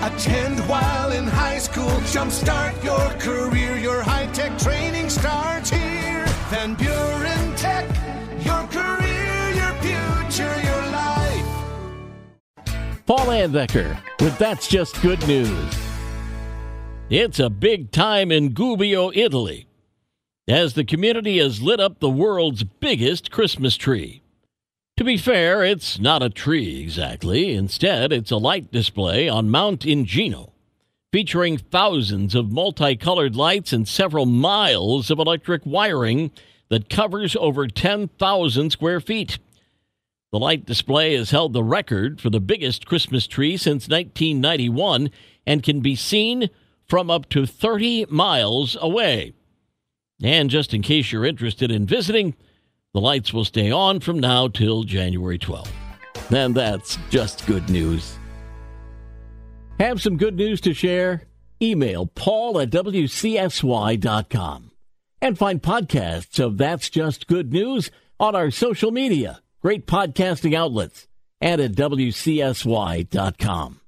Attend while in high school. Jumpstart your career. Your high tech training starts here. Van Buren Tech. Your career, your future, your life. Paul Layendecker with That's Just Good News. It's a big time in Gubbio, Italy, as the community has lit up the world's biggest Christmas tree. To be fair, it's not a tree exactly. Instead, it's a light display on Mount Ingino, featuring thousands of multicolored lights and several miles of electric wiring that covers over 10,000 square feet. The light display has held the record for the biggest Christmas tree since 1991 and can be seen from up to 30 miles away. And just in case you're interested in visiting, the lights will stay on from now till January 12th. And that's just good news. Have some good news to share? Email paul at wcsy.com and find podcasts of That's Just Good News on our social media, great podcasting outlets, and at wcsy.com.